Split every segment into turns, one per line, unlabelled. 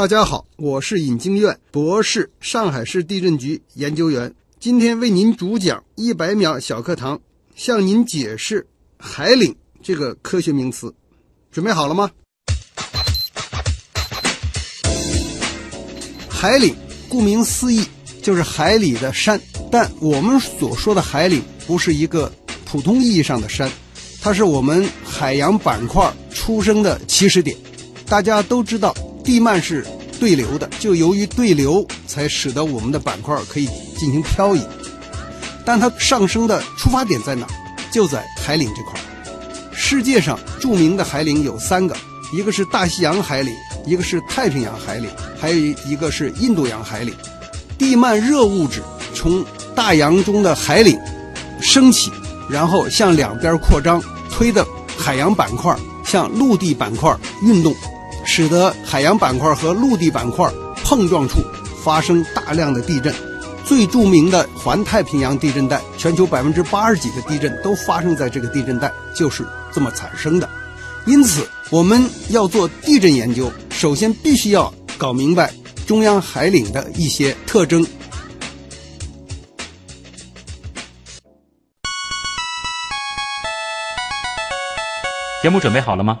大家好，我是尹经院博士，上海市地震局研究员。今天为您主讲一百秒小课堂，向您解释“海岭”这个科学名词。准备好了吗？海岭，顾名思义就是海里的山，但我们所说的海岭不是一个普通意义上的山，它是我们海洋板块出生的起始点。大家都知道。地幔是对流的，就由于对流，才使得我们的板块可以进行漂移。但它上升的出发点在哪？就在海岭这块。世界上著名的海岭有三个，一个是大西洋海岭，一个是太平洋海岭，还有一个是印度洋海岭。地幔热物质从大洋中的海岭升起，然后向两边扩张，推的海洋板块向陆地板块运动。使得海洋板块和陆地板块碰撞处发生大量的地震，最著名的环太平洋地震带，全球百分之八十几的地震都发生在这个地震带，就是这么产生的。因此，我们要做地震研究，首先必须要搞明白中央海岭的一些特征。
节目准备好了吗？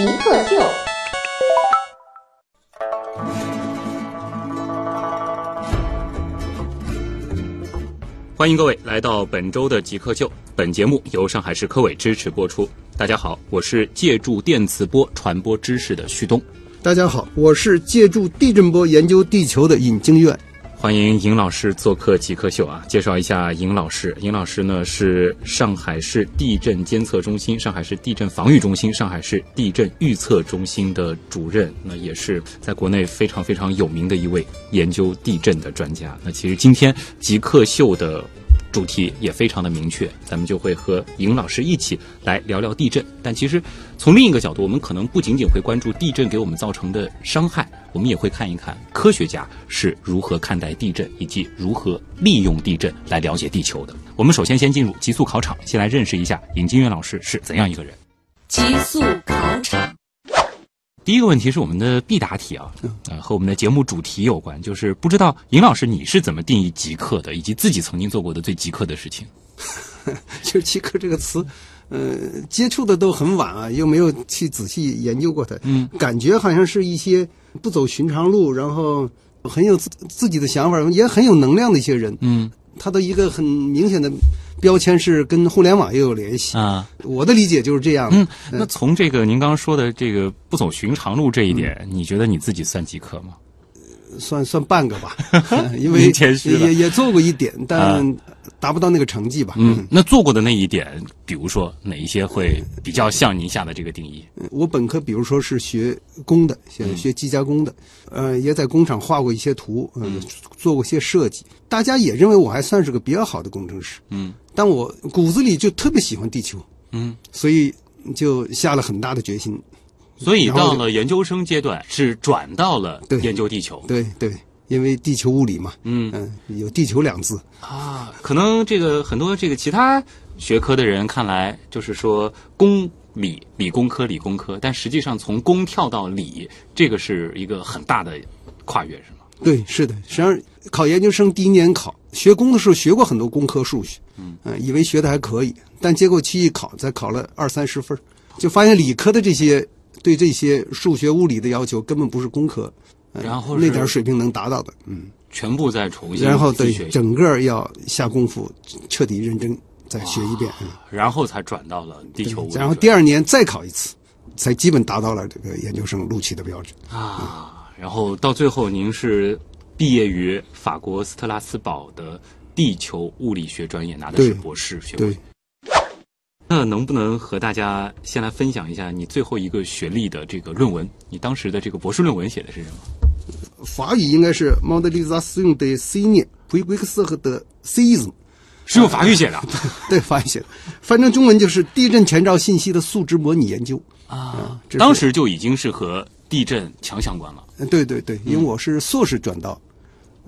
极客秀，
欢迎各位来到本周的极客秀。本节目由上海市科委支持播出。大家好，我是借助电磁波传播知识的旭东。
大家好，我是借助地震波研究地球的尹经院。
欢迎尹老师做客极客秀啊！介绍一下尹老师，尹老师呢是上海市地震监测中心、上海市地震防御中心、上海市地震预测中心的主任，那也是在国内非常非常有名的一位研究地震的专家。那其实今天极客秀的。主题也非常的明确，咱们就会和尹老师一起来聊聊地震。但其实从另一个角度，我们可能不仅仅会关注地震给我们造成的伤害，我们也会看一看科学家是如何看待地震，以及如何利用地震来了解地球的。我们首先先进入极速考场，先来认识一下尹金元老师是怎样一个人。
极速考场。
第一个问题是我们的必答题啊，呃，和我们的节目主题有关，就是不知道尹老师你是怎么定义极客的，以及自己曾经做过的最极客的事情。
就极客这个词，呃，接触的都很晚啊，又没有去仔细研究过它，嗯，感觉好像是一些不走寻常路，然后很有自自己的想法，也很有能量的一些人，嗯，他的一个很明显的。标签是跟互联网也有联系。啊，我的理解就是这样。
嗯，那从这个您刚刚说的这个不走寻常路这一点，你觉得你自己算极客吗？
算算半个吧，因为也也做过一点，但达不到那个成绩吧。
嗯，那做过的那一点，比如说哪一些会比较像您下的这个定义？
我本科比如说是学工的，学学机加工的，呃，也在工厂画过一些图，嗯，做过些设计。大家也认为我还算是个比较好的工程师，嗯，但我骨子里就特别喜欢地球，嗯，所以就下了很大的决心。
所以到了研究生阶段，是转到了研究地球。
对对，因为地球物理嘛，嗯嗯，有“地球”两字
啊。可能这个很多这个其他学科的人看来，就是说工理理工科理工科，但实际上从工跳到理，这个是一个很大的跨越，是吗？
对，是的。实际上考研究生第一年考学工的时候，学过很多工科数学，嗯嗯，以为学的还可以，但结果去一考，才考了二三十分，就发现理科的这些。对这些数学、物理的要求根本不是工科，
然后
那点水平能达到的，嗯，
全部再重新，
然后对整个要下功夫，彻底认真再学一遍，
然后才转到了地球物理。
然后第二年再考一次，才基本达到了这个研究生录取的标准
啊。然后到最后，您是毕业于法国斯特拉斯堡的地球物理学专业，拿的是博士学位。那能不能和大家先来分享一下你最后一个学历的这个论文？你当时的这个博士论文写的是什么？
法语应该是 modélisation de signes p r é x 和的 séisme，
是用法语写的
对，法语写的。翻成中文就是地震前兆信息的数值模拟研究。
啊当时就已经是和地震强相关了。
嗯对对对，因为我是硕士转到，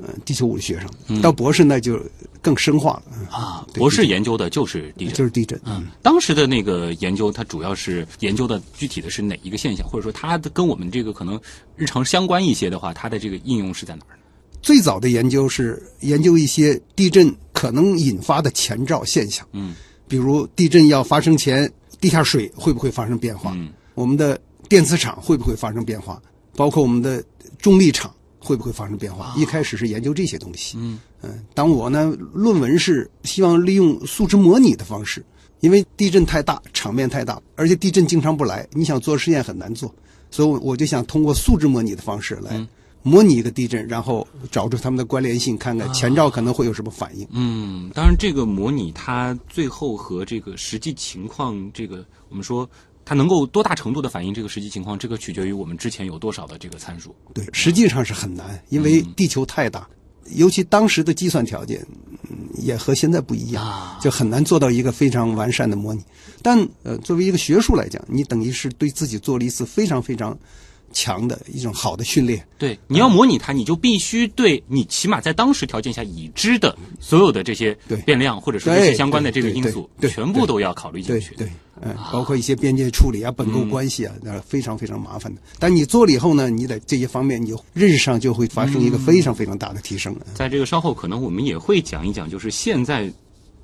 呃，地球物理学上，到博士那就更深化了嗯。
啊，博士研究的就是地震，
就是地震。嗯，
当时的那个研究，它主要是研究的具体的是哪一个现象，或者说它的跟我们这个可能日常相关一些的话，它的这个应用是在哪儿呢？
最早的研究是研究一些地震可能引发的前兆现象，
嗯，
比如地震要发生前，地下水会不会发生变化？
嗯，
我们的电磁场会不会发生变化？包括我们的重力场会不会发生变化？一开始是研究这些东西。
嗯
嗯，当我呢论文是希望利用数值模拟的方式，因为地震太大，场面太大，而且地震经常不来，你想做实验很难做，所以我我就想通过数值模拟的方式来模拟一个地震，然后找出它们的关联性，看看前兆可能会有什么反应。
嗯，当然，这个模拟它最后和这个实际情况，这个我们说它能够多大程度的反映这个实际情况，这个取决于我们之前有多少的这个参数。
对，实际上是很难，因为地球太大，尤其当时的计算条件，嗯，也和现在不一样，
啊
就很难做到一个非常完善的模拟。但呃，作为一个学术来讲，你等于是对自己做了一次非常非常强的一种好的训练。
对，你要模拟它，你就必须对你起码在当时条件下已知的所有的这些变量，或者说这
对
些相关的这个因素，全部都要考虑进去。
对对，嗯，包括一些边界处理啊、本构关系啊，那、非常非常麻烦的。但你做了以后呢，你在这些方面，你就认识上就会发生一个非常非常大的提升。
在这个稍后可能我们也会讲一讲，就是现在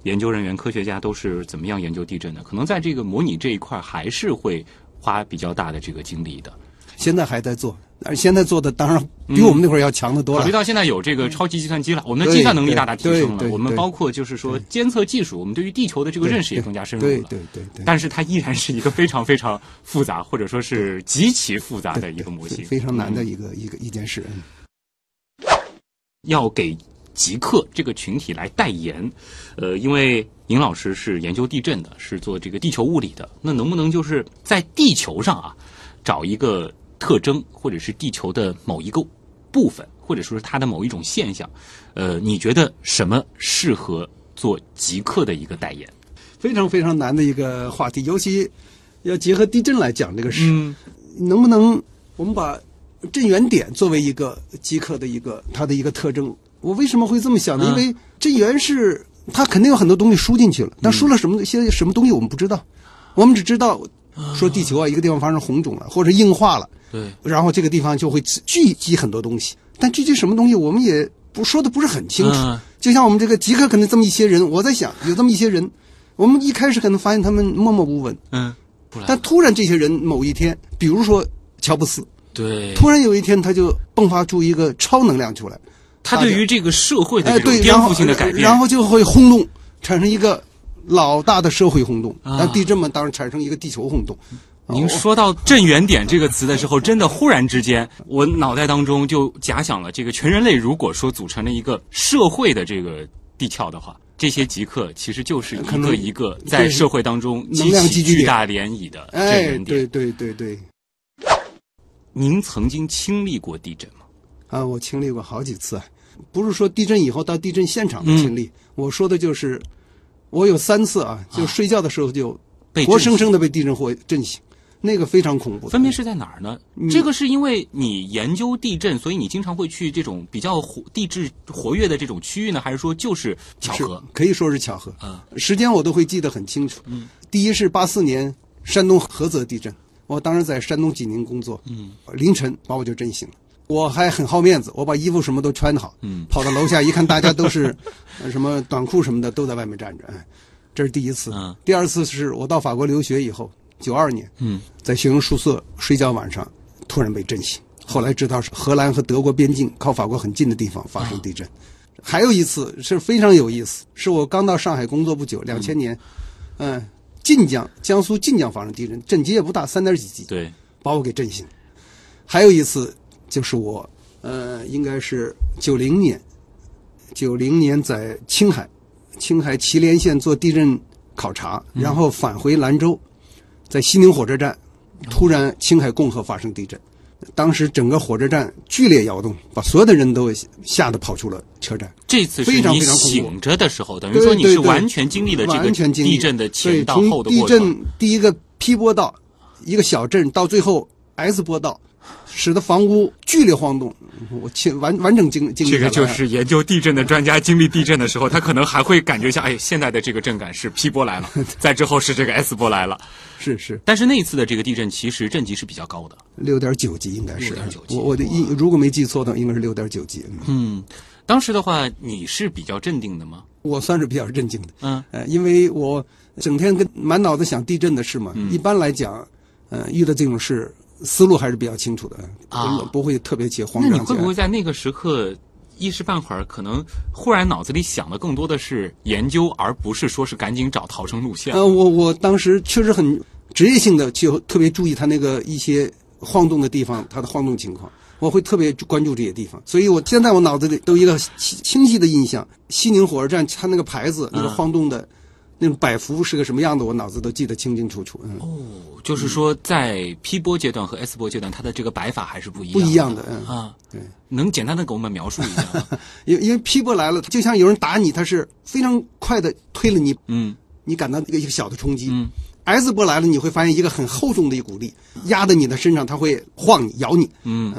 研究人员、科学家都是怎么样研究地震的。可能在这个模拟这一块，还是会花比较大的这个精力的。
现在还在做，而现在做的当然比我们那会儿要强得多了。
考虑到现在有这个超级计算机了，我们的计算能力大大提升了。我们包括就是说监测技术，我们对于地球的这个认识也更加深入了。
对对对对，
但是它依然是一个非常非常复杂，或者说是极其复杂的一个模型，
非常难的
嗯
一个、一个一件事。嗯
要给极客这个群体来代言，呃，因为尹老师是研究地震的，是做这个地球物理的，那能不能就是在地球上啊，找一个特征，或者是地球的某一个部分，或者说是它的某一种现象，呃，你觉得什么适合做极客的一个代言？
非常非常难的一个话题，尤其要结合地震来讲这个事，
嗯
能不能我们把震源点作为一个极客的一个它的一个特征？我为什么会这么想呢？
嗯
因为震源是它肯定有很多东西输进去了，但输了什么些什么东西我们不知道，我们只知道说地球啊一个地方发生红肿了或者硬化了，
对，
然后这个地方就会聚集很多东西，但聚集什么东西我们也不说的不是很清楚。
嗯。
就像我们这个极客可能这么一些人，我在想有这么一些人，我们一开始可能发现他们默默无闻，
嗯，
但突然这些人某一天，比如说乔布斯，
对，
突然有一天他就迸发出一个超能量出来，
他对于这个社会
对，
颠覆性的改变，
然后就会轰动，产生一个老大的社会轰动。
啊。
但地震嘛，当然产生一个地球轰动。
您
哦。
说到“震源点”这个词的时候，真的忽然之间，我脑袋当中就假想了，这个全人类如果说组成了一个社会的这个地壳的话，这些极客其实就是一个一个在社会当中激起巨大涟漪的震
哎，
源点。
对对对对，
您曾经经历过地震吗？
啊，我经历过好几次啊，不是说地震以后到地震现场的经
嗯。
历，我说的就是我有三次啊，就睡觉的时候就
被
活生生的被地震或震醒，那个非常恐怖。
分别是在哪儿呢？这个是因为你研究地震，所以你经常会去这种比较活地质活跃的这种区域呢，还是说就是巧合？
可以说是巧合。
嗯，
时间我都会记得很清楚。嗯，第一是八四年山东菏泽地震，我当时在山东济宁工作，嗯，凌晨把我就震醒了。我还很好面子，我把衣服什么都穿好，
嗯，
跑到楼下一看，大家都是呃 什么短裤什么的都在外面站着，哎，这是第一次。
嗯，
第二次是我到法国留学以后，九二年，
嗯，
在学生宿舍睡觉晚上，突然被震醒。后来知道是荷兰和德国边境靠法国很近的地方发生地震。还有一次是非常有意思，是我刚到上海工作不久，两千年，嗯，晋江江苏晋江发生地震，震级也不大，三点几级，
对，
把我给震醒。还有一次就是我，呃，应该是九零年，九零年在青海，青海祁连县做地震考察，然后返回兰州，在西宁火车站，突然青海共和发生地震，当时整个火车站剧烈摇动，把所有的人都吓得跑出了车站。
这次是
非常
你
非常恐怖
醒着的时候，等于说你是完全经历了这个
完全经历
地震的前到后的过程。
震第一个 P 波道，一个小镇到最后 S 波道，使得房屋剧烈晃动。我亲完完整经经历
这个就是研究地震的专家经历地震的时候，他可能还会感觉像，哎，现在的这个震感是 P 波来了，再之后是这个 S 波来了。
是是
但是那一次的这个地震其实震级是比较高的。
六点九级应该是
6.9级
我我的印如果没记错的话，应该是六点九级。嗯
嗯，当时的话你是比较镇定的吗？
我算是比较镇静的。
嗯
呃，因为我整天跟满脑子想地震的事嘛。
嗯
一般来讲，呃，遇到这种事，思路还是比较清楚的，
啊
不不会特别起慌
那。你会不会在那个时刻一时半会儿，可能忽然脑子里想的更多的是研究，而不是说是赶紧找逃生路线？
呃，我我当时确实很职业性的就特别注意他那个一些晃动的地方，它的晃动情况，我会特别关注这些地方。所以我现在我脑子里都有一个清清晰的印象，西宁火车站它那个牌子那个
嗯
晃动的。那种摆幅是个什么样子，我脑子都记得清清楚楚。嗯，
就是说，在 P 波阶段和 S 波阶段，它的这个摆法还是不一样
不一样的。嗯，
啊。
对，
能简单的给我们描述一下吗？
因因为 P 波来了，就像有人打你，他是非常快的推了你，
嗯
你感到一个一个小的冲击。
嗯
S 波来了，你会发现一个很厚重的一股力压在你的身上，它会晃你、咬你。
嗯，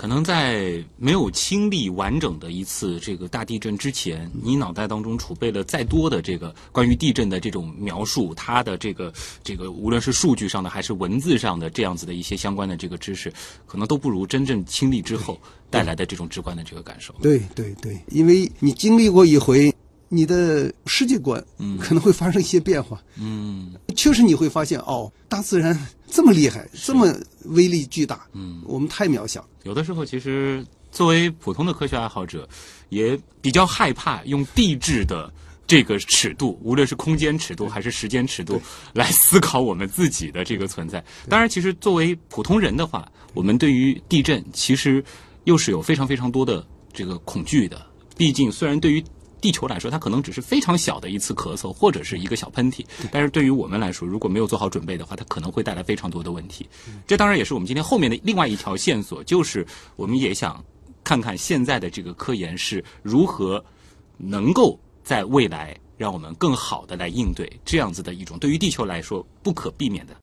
可能在没有经历完整的一次这个大地震之前，你脑袋当中储备了再多的这个关于地震的这种描述，它的这个这个无论是数据上的还是文字上的这样子的一些相关的这个知识，可能都不如真正亲历之后带来的这种直观的这个感受。
对对对，因为你经历过一回，你的世界观可能会发生一些变化。
嗯
确实你会发现，哦，大自然这么厉害，这么威力巨大，嗯，我们太渺小。
有的时候，其实作为普通的科学爱好者，也比较害怕用地质的这个尺度，无论是空间尺度还是时间尺度，来思考我们自己的这个存在。当然，其实作为普通人的话，我们对于地震其实又是有非常非常多的这个恐惧的。毕竟，虽然对于地球来说，它可能只是非常小的一次咳嗽或者是一个小喷嚏，但是对于我们来说，如果没有做好准备的话，它可能会带来非常多的问题。这当然也是我们今天后面的另外一条线索，就是我们也想看看现在的这个科研是如何能够在未来让我们更好的来应对这样子的一种对于地球来说不可避免的。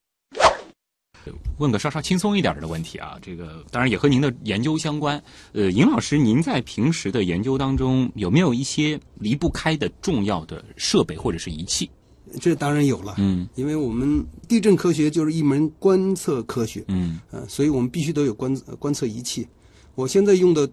问个稍稍轻松一点的问题啊，这个当然也和您的研究相关。呃，尹老师，您在平时的研究当中有没有一些离不开的重要的设备或者是仪器？
这当然有了，
嗯
因为我们地震科学就是一门观测科学，
嗯
呃，所以我们必须得有观呃观测仪器。我现在用的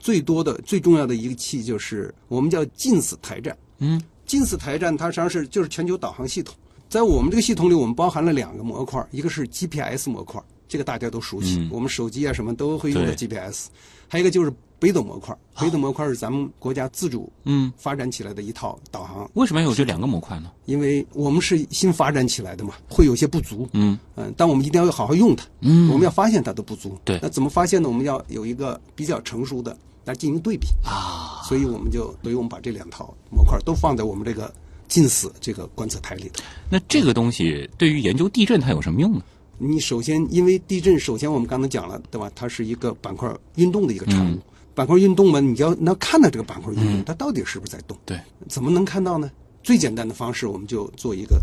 最多的、最重要的一个器就是我们叫近似台站。
嗯
近似台站它实际上是就是全球导航系统，在我们这个系统里，我们包含了两个模块，一个是 GPS 模块，这个大家都熟悉，
嗯
我们手机啊什么都会用
的
GPS，还有一个就是北斗模块，北斗模块是咱们国家自主
嗯，
发展起来的一套导航，
为什么要有这两个模块呢？
因为我们是新发展起来的嘛，会有些不足，
嗯
嗯，但我们一定要好好用它。
嗯
我们要发现它的不足。
对
那怎么发现呢？我们要有一个比较成熟的来进行对比。
啊，
所以我们就，所以我们把这两套模块都放在我们这个近似这个观测台里头。
那这个东西对于研究地震它有什么用呢？
你首先，因为地震，首先我们刚才讲了，对吧？它是一个板块运动的一个产物。
嗯
板块运动嘛，你要能看到这个板块运动，它到底是不是在动？
对，
怎么能看到呢？最简单的方式，我们就做一个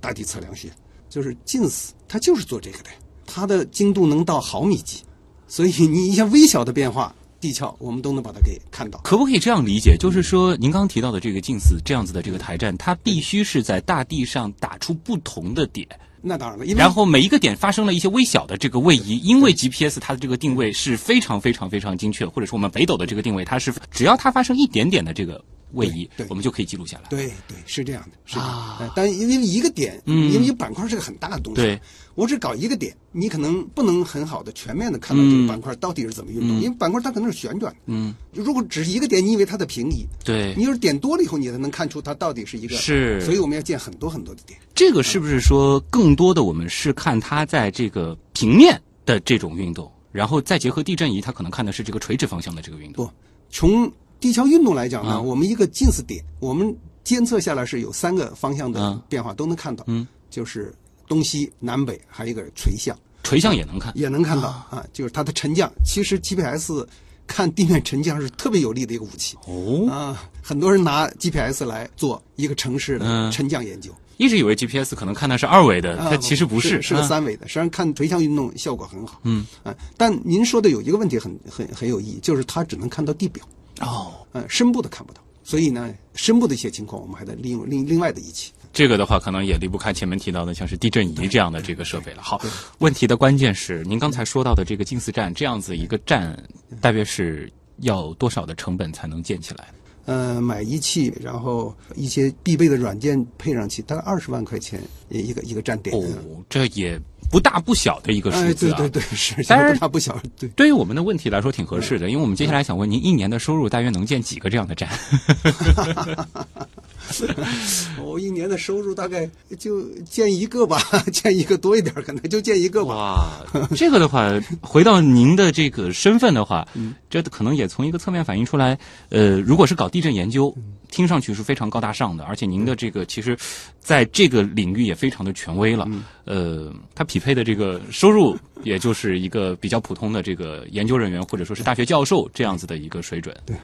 大地测量学，就是近似，它就是做这个的，它的精度能到毫米级，所以你一些微小的变化，地壳我们都能把它给看到。
可不可以这样理解？就是说，您刚刚提到的这个近似这样子的这个台站，它必须是在大地上打出不同的点，
那当然了，因为
然后每一个点发生了一些微小的这个位移，因为 GPS 它的这个定位是非常非常非常精确，或者说我们北斗的这个定位，它是只要它发生一点点的这个位移
对对，
我们就可以记录下来。
对对是这样的，是的。
啊
呃但因为一个点，
嗯
因为板块是个很大的东西，
对，
我只搞一个点，你可能不能很好的全面的看到这
嗯
个板块到底是怎么运动，因为板块它可能是旋转的。
嗯，
如果只是一个点，你以为它的平移，
对
你，要是点多了以后，你才能看出它到底是一个。
是
所以我们要建很多很多的点。
这个是不是说更多的我们是看它在这个平面的这种运动，然后再结合地震仪，它可能看的是这个垂直方向的这个运动。
不，从地壳运动来讲呢，
啊
我们一个近似点，我们监测下来是有三个方向的
嗯
变化都能看到，
嗯，
就是东西南北，还有一个垂向
垂向也能看。
也能看到啊，就是它的沉降。其实 GPS 看地面沉降是特别有力的一个武器
哦，
啊，很多人拿 GPS 来做一个城市的
嗯
沉降研究。
一直以为 GPS 可能看的是二维的，
啊
它其实不
是，是个
啊
三维的。实际上看垂向运动效果很好。
嗯
啊，但您说的有一个问题很很很有意义，就是它只能看到地表，
哦，
呃，深部的看不到。所以呢，深部的一些情况，我们还得利用另另外的仪器。
这个的话，可能也离不开前面提到的像是地震仪这样的这个设备了。好，问题的关键是您刚才说到的这个近似站这样子一个站，大约是要多少的成本才能建起来？
呃，买仪器，然后一些必备的软件配上去，大概二十万块钱一个一个站点。
哦，这也不大不小的一个数
哎，
字啊。
对对对，是，
当然
不大不小，对。
对于我们的问题来说挺合适的，因为我们接下来想问您，一年的收入大约能建几个这样的站？
我 一年的收入大概就建一个吧，建一个多一点，可能就建一个吧。
哇，这个的话，回到您的这个身份的话，这可能也从一个侧面反映出来，呃，如果是搞地震研究，听上去是非常高大上的，而且您的这个其实，在这个领域也非常的权威了，呃，它匹配的这个收入，也就是一个比较普通的这个研究人员或者说是大学教授这样子的一个水准。
对。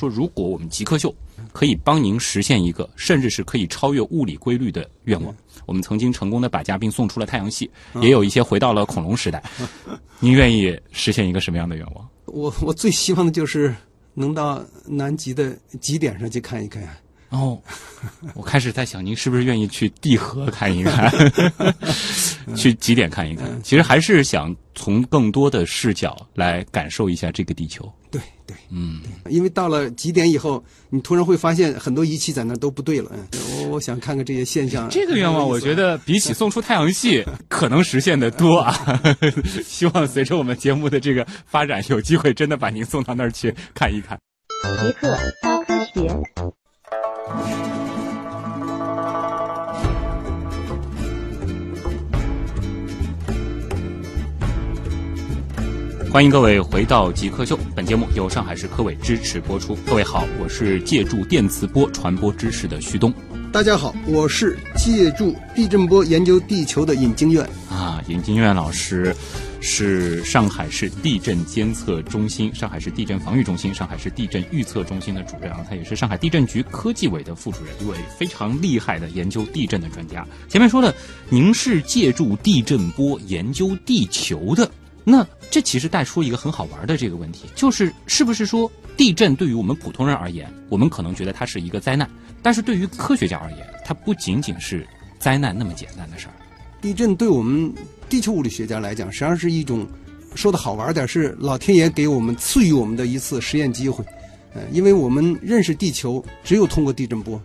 说，如果我们极客秀可以帮您实现一个，甚至是可以超越物理规律的愿望，我们曾经成功的把嘉宾送出了太阳系，也有一些回到了恐龙时代。您愿意实现一个什么样的愿望？
我我最希望的就是能到南极的极点上去看一看。
哦，我开始在想，您是不是愿意去地核看一看，去极点看一看？其实还是想从更多的视角来感受一下这个地球。
对对，
嗯，
因为到了极点以后，你突然会发现很多仪器在那都不对了。嗯，我我想看看这些现象。
这个愿望，我觉得比起送出太阳系，可能实现的多啊。希望随着我们节目的这个发展，有机会真的把您送到那儿去看一看。
极客高科学。
欢迎各位回到极客秀，本节目由上海市科委支持播出。各位好，我是借助电磁波传播知识的徐东。
大家好，我是借助地震波研究地球的尹京院。
啊，尹金院老师是上海市地震监测中心、上海市地震防御中心、上海市地震预测中心的主任啊，他也是上海地震局科技委的副主任，一位非常厉害的研究地震的专家。前面说了，您是借助地震波研究地球的，那这其实带出一个很好玩的这个问题，就是是不是说地震对于我们普通人而言，我们可能觉得它是一个灾难，但是对于科学家而言，它不仅仅是灾难那么简单的事儿。
地震对我们地球物理学家来讲，实际上是一种说的好玩点，是老天爷给我们赐予我们的一次实验机会。呃，因为我们认识地球，只有通过地震波，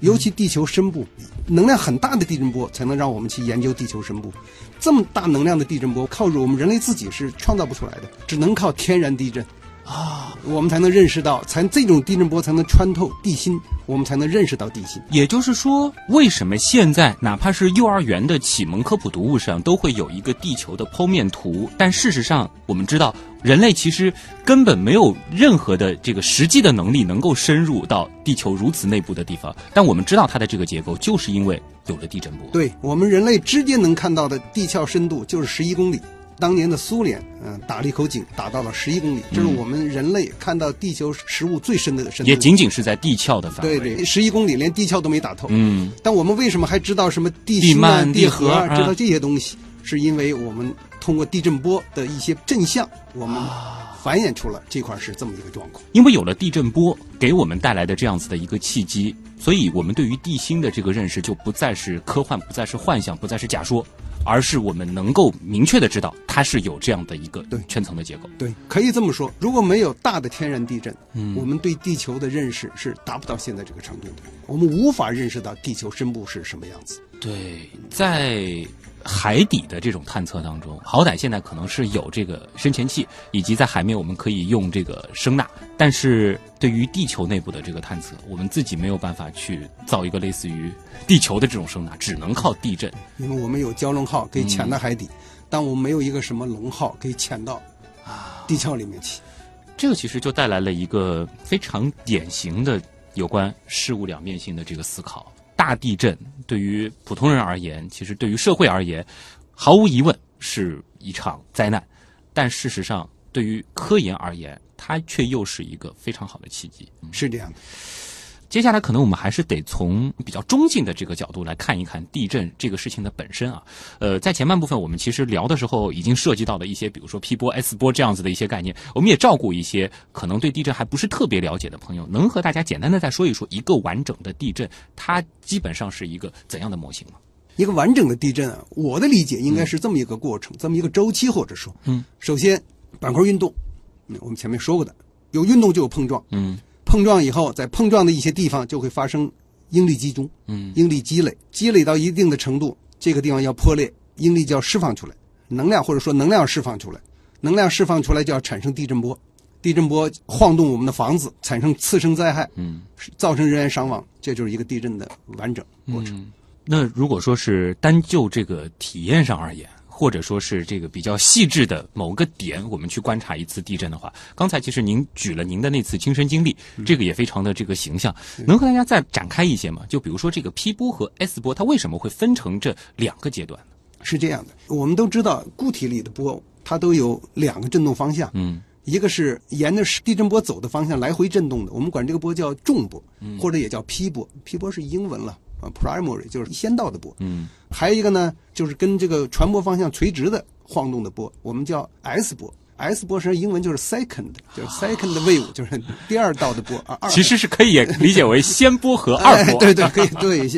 尤其地球深部能量很大的地震波，才能让我们去研究地球深部。这么大能量的地震波，靠着我们人类自己是创造不出来的，只能靠天然地震啊，我们才能认识到，才这种地震波才能穿透地心，我们才能认识到地心。
也就是说，为什么现在哪怕是幼儿园的启蒙科普读物上都会有一个地球的剖面图？但事实上，我们知道人类其实根本没有任何的这个实际的能力能够深入到地球如此内部的地方。但我们知道它的这个结构，就是因为有了地震波。
对我们人类直接能看到的地壳深度就是十一公里。当年的苏联，嗯、打了一口井，打到了十一公里，这是我们人类看到地球食物最深的深度。
也仅仅是在地壳的范围。
对对，十一公里连地壳都没打透。
嗯，
但我们为什么还知道什么地
幔
地核知道这些东西？是因为我们通过地震波的一些震相，我们繁衍出了这块是这么一个状况。
因为有了地震波给我们带来的这样子的一个契机，所以我们对于地心的这个认识就不再是科幻，不再是幻想，不再是假说，而是我们能够明确的知道它是有这样的一个
对
圈层的结构。
对，可以这么说，如果没有大的天然地震，
嗯
我们对地球的认识是达不到现在这个程度的。我们无法认识到地球深部是什么样子。
对，在海底的这种探测当中，好歹现在可能是有这个深潜器，以及在海面我们可以用这个声呐，但是对于地球内部的这个探测，我们自己没有办法去造一个类似于地球的这种声呐，只能靠地震。
因为我们有蛟龙号可以潜到海底，
嗯
但我们没有一个什么龙号可以潜到啊地壳里面去。
这个其实就带来了一个非常典型的有关事物两面性的这个思考。大地震对于普通人而言，其实对于社会而言，毫无疑问是一场灾难。但事实上，对于科研而言，它却又是一个非常好的契机。
是这样的。
接下来，可能我们还是得从比较中性的这个角度来看一看地震这个事情的本身啊。呃，在前半部分我们其实聊的时候，已经涉及到了一些，比如说 P 波、S 波这样子的一些概念。我们也照顾一些可能对地震还不是特别了解的朋友，能和大家简单的再说一说一个完整的地震，它基本上是一个怎样的模型吗？
一个完整的地震啊，我的理解应该是这么一个过程，这么一个周期，或者说，
嗯，
首先板块运动，嗯，我们前面说过的，有运动就有碰撞，
嗯
碰撞以后，在碰撞的一些地方就会发生应力集中，
嗯
应力积累，积累到一定的程度，这个地方要破裂，应力就要释放出来，能量或者说能量释放出来，能量释放出来就要产生地震波，地震波晃动我们的房子，产生次生灾害，
嗯
造成人员伤亡，这就是一个地震的完整过程。
嗯。那如果说是单就这个体验上而言，或者说是这个比较细致的某个点，我们去观察一次地震的话，刚才其实您举了您的那次亲身经历，这个也非常的这个形象，能和大家再展开一些吗？就比如说这个 P 波和 S 波，它为什么会分成这两个阶段呢？
是这样的，我们都知道固体里的波它都有两个振动方向，
嗯
一个是沿着地震波走的方向来回震动的，我们管这个波叫重波，或者也叫 P 波。P 波是英文了啊，primary 就是先到的波。
嗯
还有一个呢，就是跟这个传播方向垂直的晃动的波，我们叫 S 波。S 波实际上英文就是 second，就是 second wave，就是第二道的波啊。二
其实是可以也理解为先波和二波。
哎对对，可以对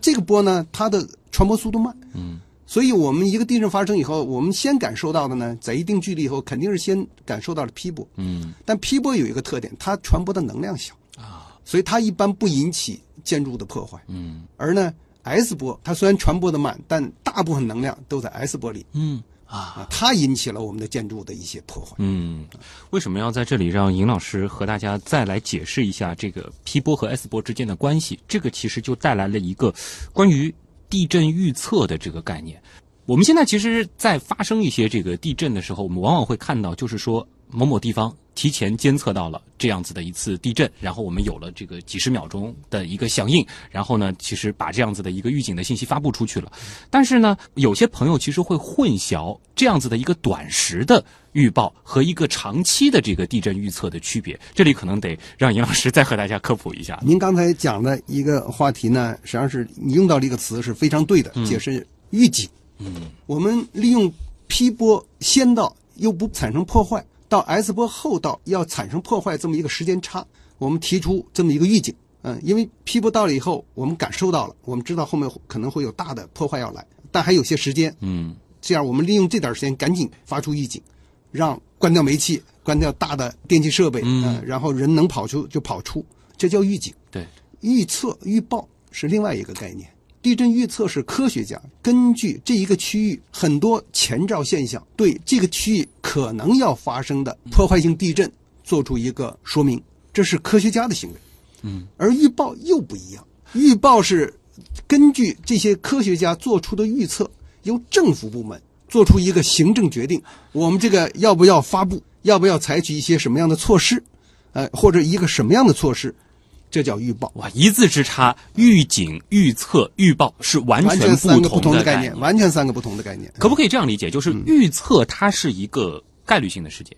这个波呢，它的传播速度慢，
嗯
所以我们一个地震发生以后，我们先感受到的呢，在一定距离以后，肯定是先感受到了 P 波。
嗯
但 P 波有一个特点，它传播的能量小
啊，
所以它一般不引起建筑的破坏。
嗯
而呢，S 波它虽然传播的慢，但大部分能量都在 S 波里
嗯啊。
啊，它引起了我们的建筑的一些破坏。
嗯，为什么要在这里让尹老师和大家再来解释一下这个 P 波和 S 波之间的关系？这个其实就带来了一个关于地震预测的这个概念。我们现在其实，在发生一些这个地震的时候，我们往往会看到，就是说某某地方提前监测到了这样子的一次地震，然后我们有了这个几十秒钟的一个响应，然后呢，其实把这样子的一个预警的信息发布出去了。但是呢，有些朋友其实会混淆这样子的一个短时的预报和一个长期的这个地震预测的区别。这里可能得让尹老师再和大家科普一下。
您刚才讲的一个话题呢，实际上是你用到了一个词是非常对的，解释预警。
嗯
我们利用 P 波先到又不产生破坏，到 S 波后到要产生破坏这么一个时间差，我们提出这么一个预警。嗯，因为 P 波到了以后，我们感受到了，我们知道后面可能会有大的破坏要来，但还有些时间，
嗯
这样我们利用这点时间赶紧发出预警，让关掉煤气，关掉大的电器设备，
嗯
呃然后人能跑出就跑出，这叫预警。
对，
预测、预报是另外一个概念。地震预测是科学家根据这一个区域很多前兆现象，对这个区域可能要发生的破坏性地震做出一个说明，这是科学家的行为。
嗯，
而预报又不一样，预报是根据这些科学家做出的预测，由政府部门做出一个行政决定，我们这个要不要发布，要不要采取一些什么样的措施，呃，或者一个什么样的措施，这叫预报。
哇，一字之差，预警、预测、预报是完
完
全
不
同的
概念，完全三个不同的概念。
可不可以这样理解？就是预测它是一个概率性的事件，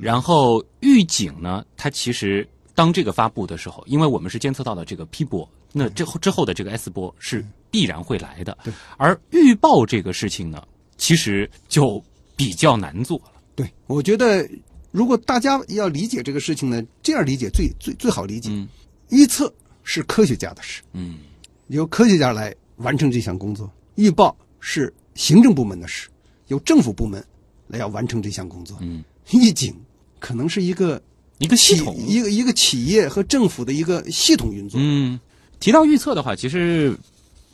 然后预警呢，它其实当这个发布的时候，因为我们是监测到了这个 P 波，那之后之后的这个 S 波是必然会来的。而预报这个事情呢，其实就比较难做了。
对，我觉得如果大家要理解这个事情呢，这样理解最最最好理解。
嗯
预测是科学家的事，
嗯
由科学家来完成这项工作；预报是行政部门的事，由政府部门来要完成这项工作。
嗯，
预警可能是一个
一个系统
一个一个企业和政府的一个系统运作。
嗯，提到预测的话，其实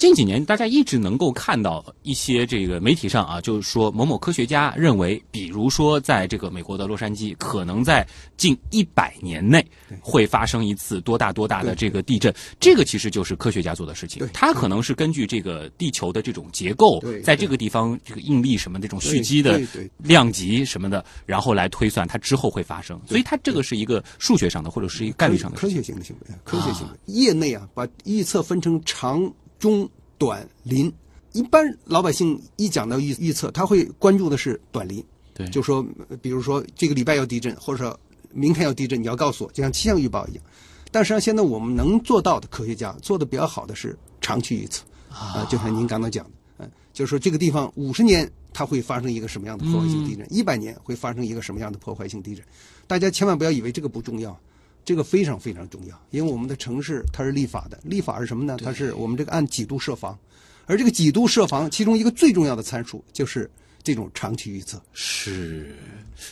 近几年大家一直能够看到一些这个媒体上啊，就是说某某科学家认为，比如说在这个美国的洛杉矶，可能在近一百年内会发生一次多大多大的这个地震。这个其实就是科学家做的事情
对，
他可能是根据这个地球的这种结构，在这个地方这个应力什么这种蓄积的量级什么的，然后来推算它之后会发生。所以它这个是一个数学上的或者是一个概率上的
科。学性的行为，科学性的。业内啊，把预测分成长、中、短、临。一般老百姓一讲到预预测，他会关注的是短临，
对
就说，呃比如说这个礼拜要地震，或者说明天要地震，你要告诉我，就像气象预报一样。但实际上，现在我们能做到的科学家做的比较好的是长期预测啊、就像您刚刚讲的，嗯、就是说这个地方五十年它会发生一个什么样的破坏性地震，一百、年会发生一个什么样的破坏性地震。大家千万不要以为这个不重要，这个非常非常重要，因为我们的城市它是立法的，立法是什么呢？它是我们这个按几度设防，而这个几度设防，其中一个最重要的参数就是这种长期预测。
是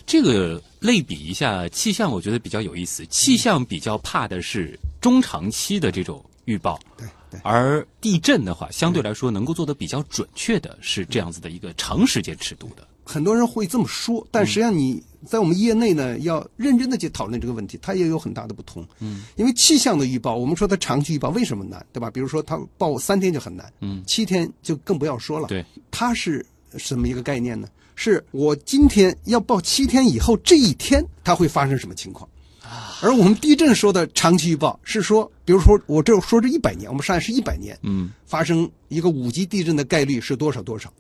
这个类比一下气象，我觉得比较有意思。气象比较怕的是中长期的这种预报，
对对
而地震的话，相对来说能够做得比较准确的是这样子的一个长时间尺度的。
很多人会这么说，但实际上你在我们业内呢，要认真的去讨论这个问题，它也有很大的不同。嗯，因为气象的预报，我们说它长期预报为什么难，对吧？比如说它报三天就很难，嗯，七天就更不要说了。
对，
它是什么一个概念呢？是我今天要报七天以后这一天它会发生什么情况。而我们地震说的长期预报是说，比如说我这说这一百年，我们上海是一百年，
嗯，
发生一个五级地震的概率是多少多少？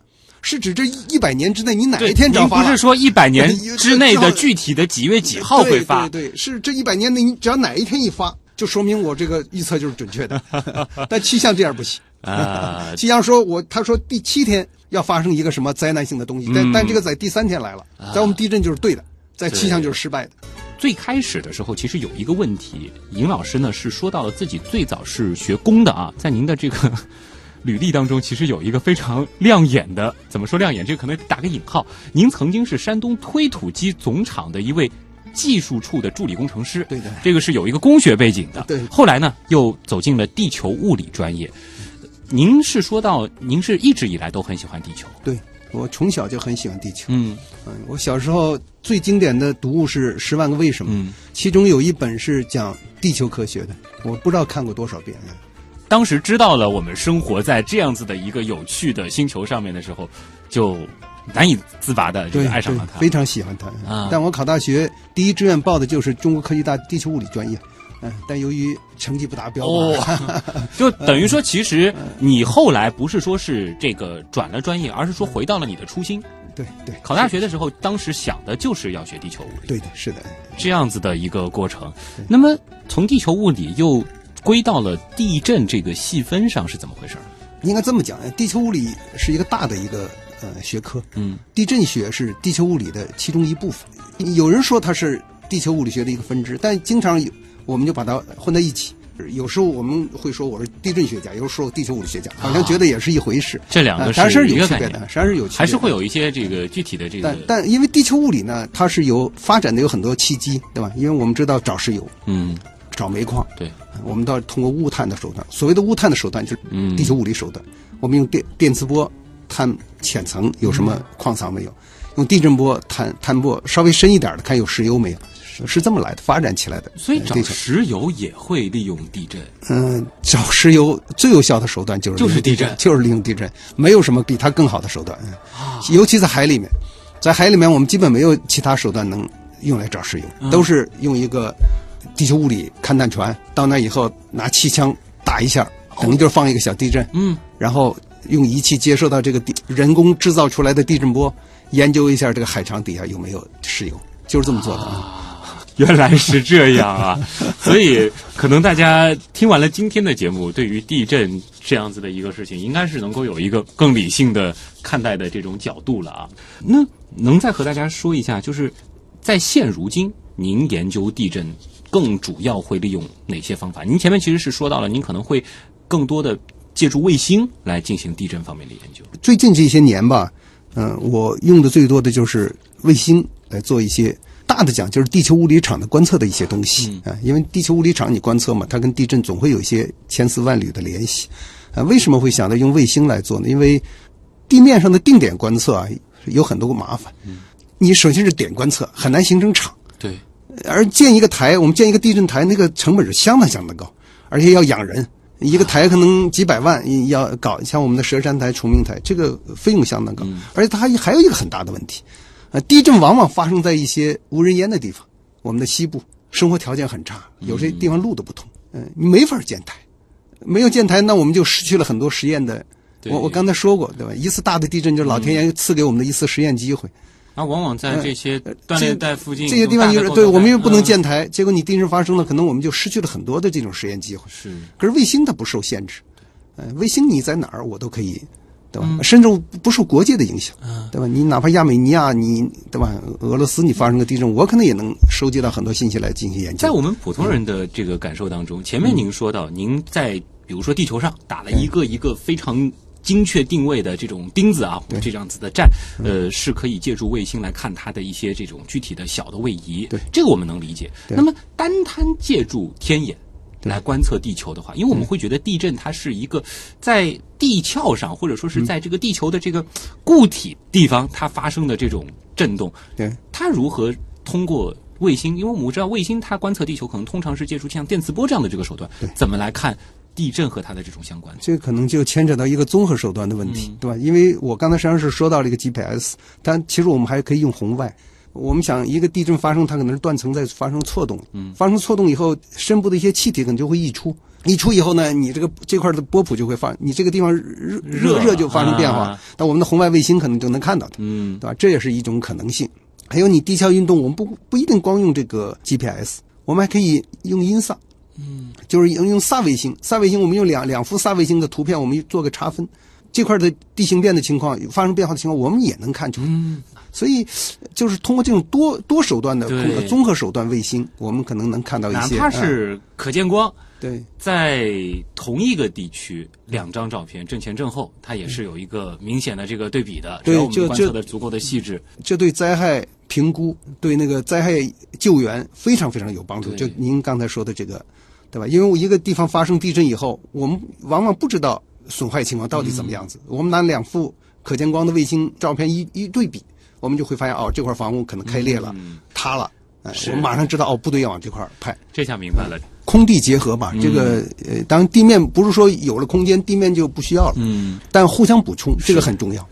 是指这一百年之内你哪，一天着发了？
不是说一百年 之内的具体的几月几号会发？
对对对，是这一百年内你只要哪一天一发，就说明我这个预测就是准确的。但气象这样不行
啊
气象说我他说第七天要发生一个什么灾难性的东西，但、
嗯
但这个在第三天来了，在我们地震就是对的，在气象就是失败的。
最开始的时候，其实有一个问题，尹老师呢是说到了自己最早是学工的啊，在您的这个履历当中，其实有一个非常亮眼的，怎么说亮眼？这个可能打个引号。您曾经是山东推土机总厂的一位技术处的助理工程师，
对的
这个是有一个工学背景的。
对
后来呢，又走进了地球物理专业。您是说到，您是一直以来都很喜欢地球，
对我从小就很喜欢地球。
嗯
嗯，我小时候最经典的读物是《十万个为什么》，
嗯，
其中有一本是讲地球科学的，我不知道看过多少遍。
当时知道了我们生活在这样子的一个有趣的星球上面的时候，就难以自拔的这
对，
个爱上了它。
非常喜欢它。
啊
但我考大学第一志愿报的就是中国科技大地球物理专业，嗯，但由于成绩不达标吧，
哦，就等于说，其实你后来不是说是这个转了专业，而是说回到了你的初心。
对对，
考大学的时候，当时想的就是要学地球物理，
对的，是的，
这样子的一个过程。那么从地球物理又归到了地震这个细分上，是怎么回事？
应该这么讲，地球物理是一个大的一个呃学科，
嗯，
地震学是地球物理的其中一部分。有人说它是地球物理学的一个分支，但经常有我们就把它混在一起。有时候我们会说我是地震学家，有时候地球物理学家，好像觉得也是一回事。
这两个
呃当然是有区别的，实际上是有区别的，
还是会有一些这个具体的这个
但，但因为地球物理呢，它是有发展的有很多契机，对吧？因为我们知道找石油、
嗯，
找煤矿，
对，
我们都要通过物探的手段。所谓的物探的手段就是
嗯
地球物理手段。我们用电电磁波探浅层有什么矿藏没有，用地震波探探波稍微深一点的看有石油没有，是是这么来的，发展起来的。
所以找石油也会利用地震。
嗯，找石油最有效的手段就是
就是地震
就是利用地震，没有什么比它更好的手段。嗯尤其在海里面，在海里面我们基本没有其他手段能用来找石油，
嗯
都是用一个地球物理勘探船到那以后拿气枪打一下，等于就是放一个小地震，
嗯，
然后用仪器接收到这个地人工制造出来的地震波，研究一下这个海床底下有没有石油，就是这么做的。啊
原来是这样啊，所以可能大家听完了今天的节目，对于地震这样子的一个事情，应该是能够有一个更理性的看待的这种角度了啊。那能再和大家说一下，就是在现如今，您研究地震更主要会利用哪些方法？您前面其实是说到了，您可能会更多的借助卫星来进行地震方面的研究。
最近这些年吧，嗯、我用的最多的就是卫星来做一些大的讲就是地球物理场的观测的一些东西啊，因为地球物理场你观测嘛，它跟地震总会有一些千丝万缕的联系啊。为什么会想到用卫星来做呢？因为地面上的定点观测啊，有很多个麻烦。嗯你首先是点观测，很难形成场。
对，
而建一个台，我们建一个地震台，那个成本是相当相当高，而且要养人，一个台可能几百万，要搞像我们的佘山台、崇明台，这个费用相当高，而且它还还有一个很大的问题，呃，地震往往发生在一些无人烟的地方，我们的西部生活条件很差，有些地方路都不通，嗯、你没法建台，没有建台，那我们就失去了很多实验的。我我刚才说过，对吧？一次大的地震就是老天爷赐给我们的一次实验机会。
那往往在这些断裂带附近
呃这些地方就是对我们又不能
嗯
建台，结果你地震发生了，可能我们就失去了很多的这种实验机会。
是
可是卫星它不受限制，呃，卫星你在哪儿我都可以，对
嗯
吧？甚至不受国界的影响，对吧？你哪怕亚美尼亚，你对吧？俄罗斯你发生个地震，我可能也能收集到很多信息来进行研究。
在我们普通人的这个感受当中，前面您说到，您在比如说地球上打了一个一个非常精确定位的这种钉子啊，这样子的站，呃，是可以借助卫星来看它的一些这种具体的小的位移。
对
这个我们能理解。那么单单借助天眼。来观测地球的话，因为我们会觉得地震它是一个在地壳上，或者说是在这个地球的这个固体地方它发生的这种震动，
对，
它如何通过卫星？因为我们知道卫星它观测地球可能通常是借助像电磁波这样的这个手段，怎么来看地震和它的这种相关？
这个可能就牵扯到一个综合手段的问题，对吧？因为我刚才实际上是说到了一个 GPS，但其实我们还可以用红外。我们想一个地震发生，它可能是断层在发生错动，嗯，发生错动以后，深部的一些气体可能就会溢出，溢出以后呢，你这个这块的波谱就会发，你这个地方热热热就发生变化
啊，
那我们的红外卫星可能就能看到它，
嗯，
对吧？这也是一种可能性。还有你地壳运动，我们不不一定光用这个 GPS，我们还可以用音萨，嗯，就是用用萨卫星，萨卫星我们用两两幅萨卫星的图片，我们做个查分，这块的地形变的情况发生变化的情况，我们也能看出来。
嗯，
所以就是通过这种多多手段的综合手段卫星，我们可能能看到一
哪
些，
怕是可见光，
嗯对
在同一个地区，两张照片正前正后，它也是有一个明显的这个对比的。
对
我们
就就
观测的足够的细致，
这对灾害评估、对那个灾害救援非常非常有帮助。就您刚才说的这个，对吧？因为我一个地方发生地震以后，我们往往不知道损坏情况到底怎么样
嗯
子。我们拿两幅可见光的卫星照片一一对比，我们就会发现哦，这块房屋可能开裂了、塌了。哎，我们马上知道哦，部队要往这块儿派。
这下明白了。
空地结合吧，这个呃，当然地面不是说有了空间，地面就不需要了，
嗯，
但互相补充，这个很重要。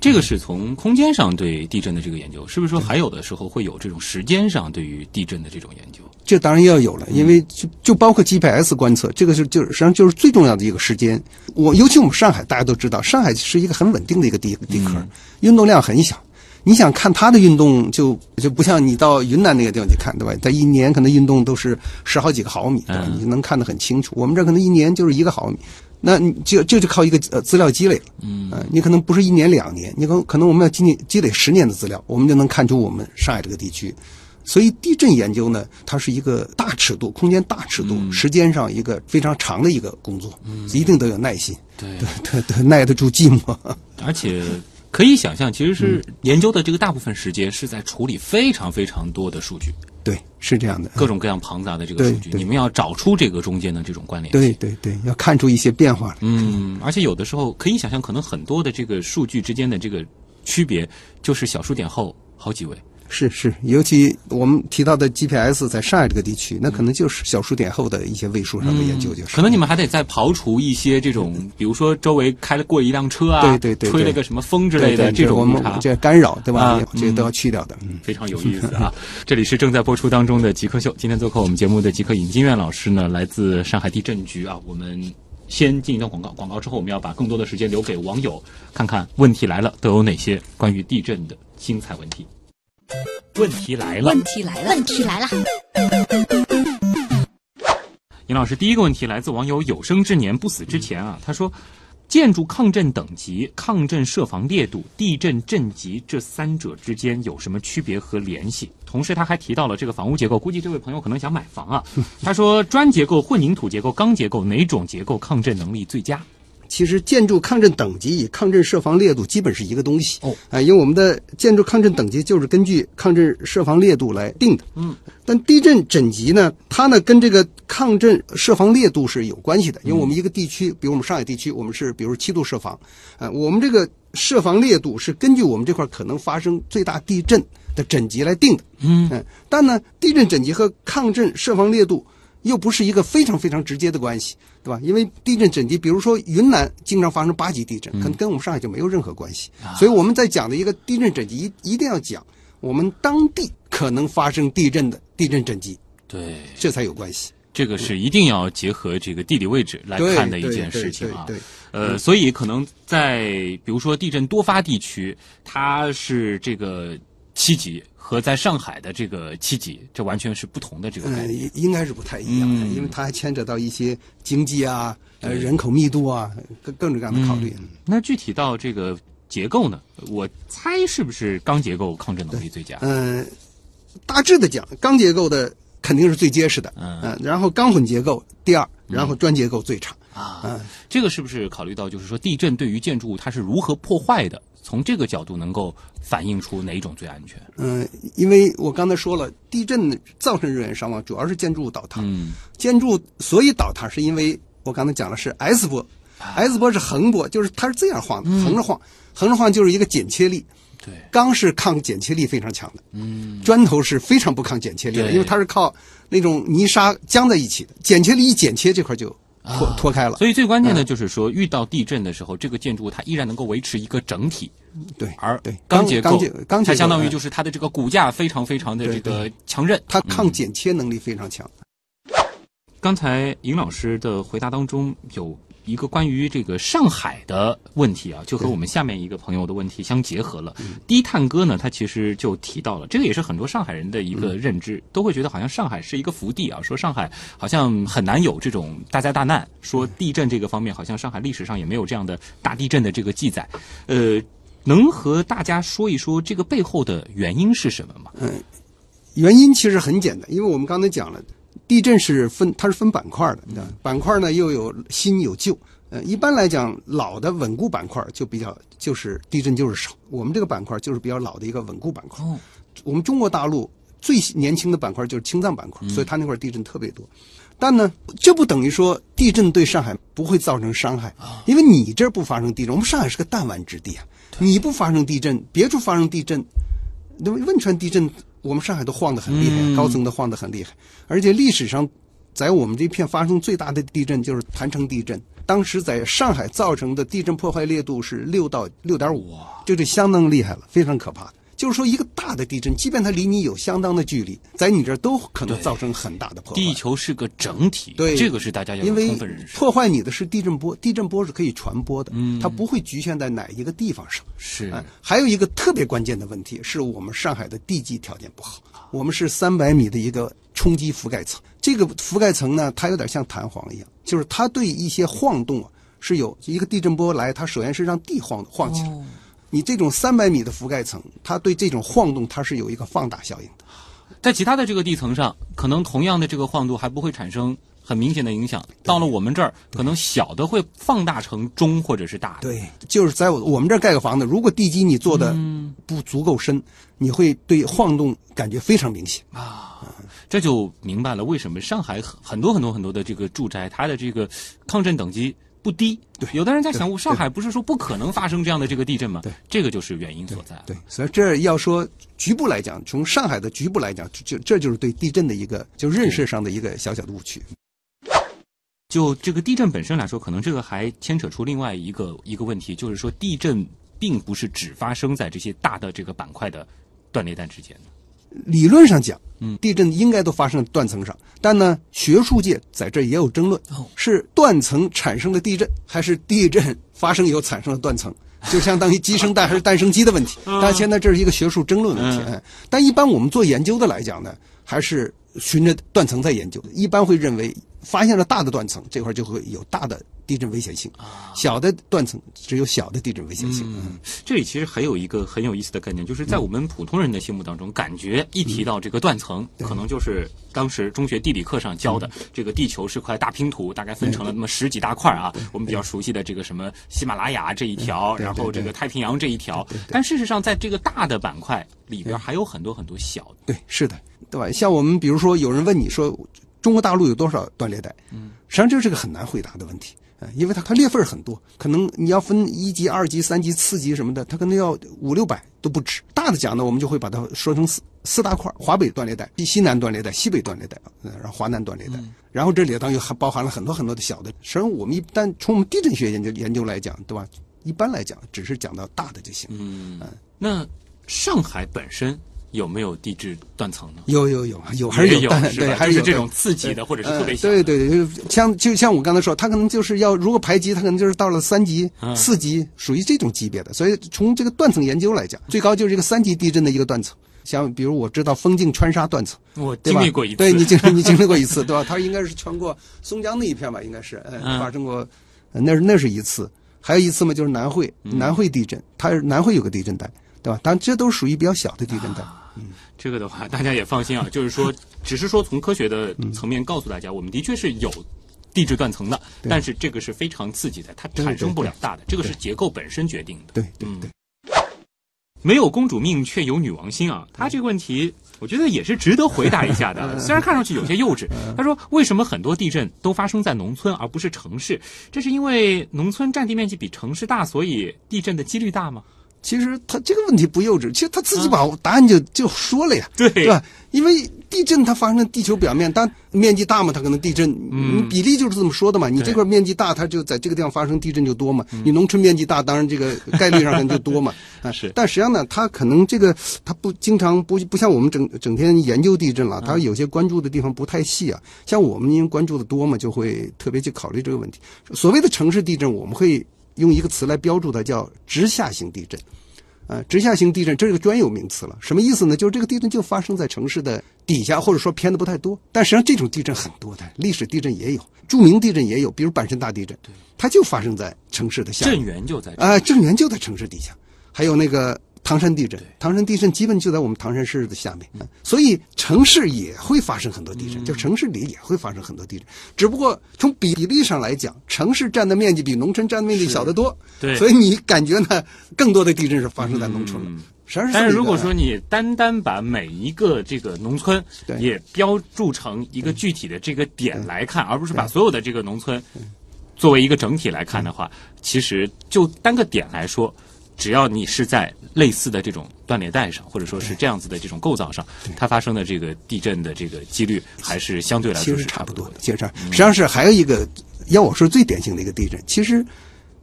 这个是从空间上对地震的这个研究，是不是说还有的时候会有这种时间上对于地震的这种研究？
这当然要有了，因为就就包括 GPS 观测，这个是就是实际上就是最重要的一个时间。我尤其我们上海，大家都知道，上海是一个很稳定的一个地地壳，运动量很小。你想看它的运动就，就不像你到云南那个地方去看，对吧？它一年可能运动都是十好几个毫米，对吧？
嗯
你能看得很清楚。我们这可能一年就是一个毫米，那你就这就靠一个呃资料积累了。嗯、呃，你可能不是一年两年，你可能可能我们要积累积累十年的资料，我们就能看出我们上海这个地区。所以地震研究呢，它是一个大尺度、空间大尺度、时间上一个非常长的一个工作，一定得有耐心，
对，
对对，耐得住寂寞。
而且可以想象，其实是研究的这个大部分时间是在处理非常非常多的数据，
对，是这样的。
各种各样庞杂的这个数据，你们要找出这个中间的这种关联性。
对对对，要看出一些变化。
嗯，而且有的时候可以想象，可能很多的这个数据之间的这个区别，就是小数点后好几位。
是是，尤其我们提到的 GPS 在上海这个地区，那可能就是小数点后的一些位数上的研究，就是、
可能你们还得再刨除一些这种，比如说周围开了过一辆车啊，
对对对对
吹了个什么风之类的
对对我们
种
这干扰，对吧？
啊
这些都要去掉的。嗯。
非常有意思啊！这里是正在播出当中的极客秀，今天做客我们节目的极客尹金院老师呢，来自上海地震局啊。我们先进一段广告，广告之后我们要把更多的时间留给网友，看看问题来了都有哪些关于地震的精彩问题。问题来了，
问题来了，
问题来了，
尹老师，第一个问题来自网友有生之年不死之前啊，他说，建筑抗震等级、抗震设防烈度、地震震级这三者之间有什么区别和联系？同时，他还提到了这个房屋结构，估计这位朋友可能想买房啊。他说，砖结构、混凝土结构、钢结构哪种结构抗震能力最佳？
其实建筑抗震等级与抗震设防烈度基本是一个东西。
哦，
啊，因为我们的建筑抗震等级就是根据抗震设防烈度来定的。
嗯，
但地震等级呢，它呢跟这个抗震设防烈度是有关系的。因为我们一个地区，比如我们上海地区，我们是比如七度设防，啊，我们这个设防烈度是根据我们这块可能发生最大地震的等级来定的。
嗯
但呢，地震等级和抗震设防烈度又不是一个非常非常直接的关系，对吧？因为地震震级，比如说云南经常发生八级地震，可能跟我们上海就没有任何关系。所以我们在讲的一个地震震级，一一定要讲我们当地可能发生地震的地震震级，
对，
这才有关系。
这个是一定要结合这个地理位置来看的一件事情啊。
对对
呃，所以可能在比如说地震多发地区，它是这个七级和在上海的这个七级，这完全是不同的这个概
嗯，
念。
应应该是不太一样的，
嗯
因为它还牵扯到一些经济啊、呃人口密度啊各各种各样的考虑。
那具体到这个结构呢，我猜是不是钢结构抗震能力最佳？
嗯，大致的讲，钢结构的肯定是最结实的，
嗯
然后钢混结构第二，然后砖结构最差。
啊，
嗯
这个是不是考虑到就是说地震对于建筑物它是如何破坏的？从这个角度能够反映出哪一种最安全？
嗯，因为我刚才说了，地震造成人员伤亡主要是建筑物倒塌，
嗯。
建筑所以倒塌是因为我刚才讲了是 S 波，S 波是横波，就是它是这样晃的，横着晃，横着晃就是一个剪切力。
对，
钢是抗剪切力非常强的，
嗯，
砖头是非常不抗剪切力的，因为它是靠那种泥沙浆在一起的，剪切力一剪切这块就脱、
啊
脱开了。
所以最关键的就是说，遇到地震的时候，这个建筑物它依然能够维持一个整体，
对，
而
对
钢结构
钢结钢结构
它相当于
嗯
就是它的这个骨架非常非常的这个强韧。
它抗剪切能力非常强。
刚才尹老师的回答当中有一个关于这个上海的问题啊，就和我们下面一个朋友的问题相结合了。低碳哥呢，他其实就提到了，这个也是很多上海人的一个认知，都会觉得好像上海是一个福地啊，说上海好像很难有这种大灾大难，说地震这个方面，好像上海历史上也没有这样的大地震的这个记载。呃，能和大家说一说这个背后的原因是什么吗？
嗯原因其实很简单，因为我们刚才讲了，地震是分它是分板块的，对板块呢又有新有旧。呃，一般来讲，老的稳固板块就比较就是地震就是少。我们这个板块就是比较老的一个稳固板块。
哦，
我们中国大陆最年轻的板块就是青藏板块，所以它那块地震特别多。但呢，这不等于说地震对上海不会造成伤害，因为你这儿不发生地震，我们上海是个弹丸之地啊，你不发生地震，别处发生地震，那么汶川地震，我们上海都晃得很厉害，
嗯。
高层都晃得很厉害，而且历史上，在我们这片发生最大的地震就是郯城地震，当时在上海造成的地震破坏烈度是六到六点五，这就相当厉害了，非常可怕。的。就是说，一个大的地震，即便它离你有相当的距离，在你这儿都可能造成很大的破坏。
地球是个整体，
对
这个是大家要有
因为
充分认识。
破坏你的是地震波，地震波是可以传播的，
嗯
它不会局限在哪一个地方上。
是
哎，还有一个特别关键的问题是我们上海的地基条件不好，我们是三百米的一个冲击覆盖层，这个覆盖层呢，它有点像弹簧一样，就是它对一些晃动啊是有一个地震波来，它首先是让地晃晃起来。
哦
你这种三百米的覆盖层，它对这种晃动它是有一个放大效应的。
在其他的这个地层上，可能同样的这个晃动还不会产生很明显的影响。到了我们这儿，可能小的会放大成中或者是大的。
对，就是在我我们这儿盖个房子，如果地基你做的不足够深，你会对晃动感觉非常明显啊。
这就明白了为什么上海很很多很多很多的这个住宅，它的这个抗震等级不低。对，有的人在想，我上海不是说不可能发生这样的这个地震吗？
对，
这个就是原因所在。
对，所以这要说局部来讲，从上海的局部来讲，就这就是对地震的一个就认识上的一个小小的误区。
就这个地震本身来说，可能这个还牵扯出另外一个一个问题，就是说地震并不是只发生在这些大的这个板块的断裂带之间的。
理论上讲，
嗯
地震应该都发生在断层上，但呢，学术界在这也有争论
哦，
是断层产生的地震，还是地震发生以后产生了断层？就相当于鸡生蛋还是蛋生鸡的问题。但现在这是一个学术争论问题。但一般我们做研究的来讲呢，还是循着断层在研究的。一般会认为发现了大的断层，这块就会有大的地震危险性；小的断层只有小的地震危险性。
嗯，这里其实还有一个很有意思的概念，就是在我们普通人的心目当中，感觉一提到这个断层，可能就是当时中学地理课上教的，这个地球是块大拼图，大概分成了那么十几大块啊。我们比较熟悉的这个什么喜马拉雅这一条，然后这个太平洋这一条。但事实上在这个大的板块里边还有很多很多小的。
对，是的，对吧？像我们比如说有人问你说中国大陆有多少断裂带，嗯，实际上这是个很难回答的问题。呃，因为它它裂缝很多，可能你要分一级、二级、三级、四级什么的，它可能要五六百都不止。大的讲呢，我们就会把它说成四四大块：华北断裂带、西西南断裂带、西北断裂带，嗯，然后华南断裂带。然后这里当然还包含了很多很多的小的。实际上，我们一旦从我们地震学研究研究来讲，对吧？一般来讲，只是讲到大的就行。
嗯，那上海本身有没有地质断层呢？
有有有有还是
也有
但对，
是吧
还
是有这种刺激的或者是特别小
对对对，就像就像我刚才说，它可能就是要如果排级，它可能就是到了三级、
嗯
四级，属于这种级别的。所以从这个断层研究来讲，最高就是一个三级地震的一个断层。像比如我知道风镜穿沙断层，
我？经历过一次，
对你经你经历过一次，对吧？它应该是穿过松江那一片吧，应该是，呃，
嗯
发生过，呃那是那是一次，还有一次嘛，就是南汇
嗯
南汇地震，它是南汇有个地震带，对吧？但这都属于比较小的地震带。
这个的话，大家也放心啊，就是说，只是说从科学的层面告诉大家，我们的确是有地质断层的，但是这个是非常刺激的，它产生不了大的，这个是结构本身决定的。
对对
嗯
对。
没有公主命却有女王心啊，他这个问题，我觉得也是值得回答一下的。虽然看上去有些幼稚，他说为什么很多地震都发生在农村而不是城市？这是因为农村占地面积比城市大，所以地震的几率大吗？
其实他这个问题不幼稚，其实他自己把答案就、就说了呀，
对
对吧？因为地震它发生在地球表面，但面积大嘛，它可能地震，
嗯
比例就是这么说的嘛。你这块面积大，它就在这个地方发生地震就多嘛。你农村面积大，当然这个概率上可能就多嘛。啊，
是
但实际上呢，它可能这个它不经常不不像我们整整天研究地震了，它有些关注的地方不太细啊。像我们因为关注的多嘛，就会特别去考虑这个问题。所谓的城市地震，我们会用一个词来标注它，叫直下型地震。呃，直下型地震这是个专有名词了，什么意思呢？就是这个地震就发生在城市的底下，或者说偏的不太多。但实际上这种地震很多的，历史地震也有，著名地震也有，比如阪神大地震，它就发生在城市的下面
震源就在这。
啊、震源就在城市底下，还有那个唐山地震，唐山地震基本就在我们唐山市的下面，
嗯。
所以城市也会发生很多地震，就城市里也会发生很多地震，只不过从比例上来讲，城市占的面积比农村占的面积小得多，
对。
所以你感觉呢，更多的地震是发生在农村了。
但是如果说你单单把每一个这个农村
对。
也标注成一个具体的这个点来看，而不是把所有的这个农村作为一个整体来看的话，其实就单个点来说，只要你是在类似的这种断裂带上，或者说是这样子的这种构造上，它发生的这个地震的这个几率还是相对来说是
差不多。其实差实际上是还有一个，要我说最典型的一个地震，其实，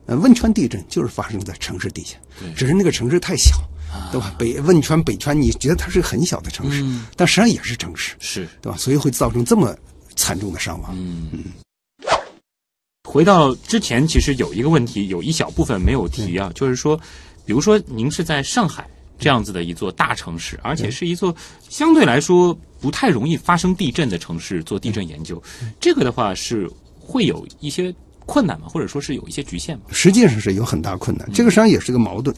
呃，汶川地震就是发生在城市底下，只是那个城市太小，对吧？北汶川、北川，你觉得它是个很小的城市，但实际上也是城市，
是，
对吧？所以会造成这么惨重的伤亡。
嗯回到之前，其实有一个问题，有一小部分没有提啊，就是说，比如说您是在上海这样子的一座大城市，而且是一座相对来说不太容易发生地震的城市做地震研究，这个的话是会有一些困难吗？或者说是有一些局限吗？
实际上是有很大困难，这个实际上也是个矛盾。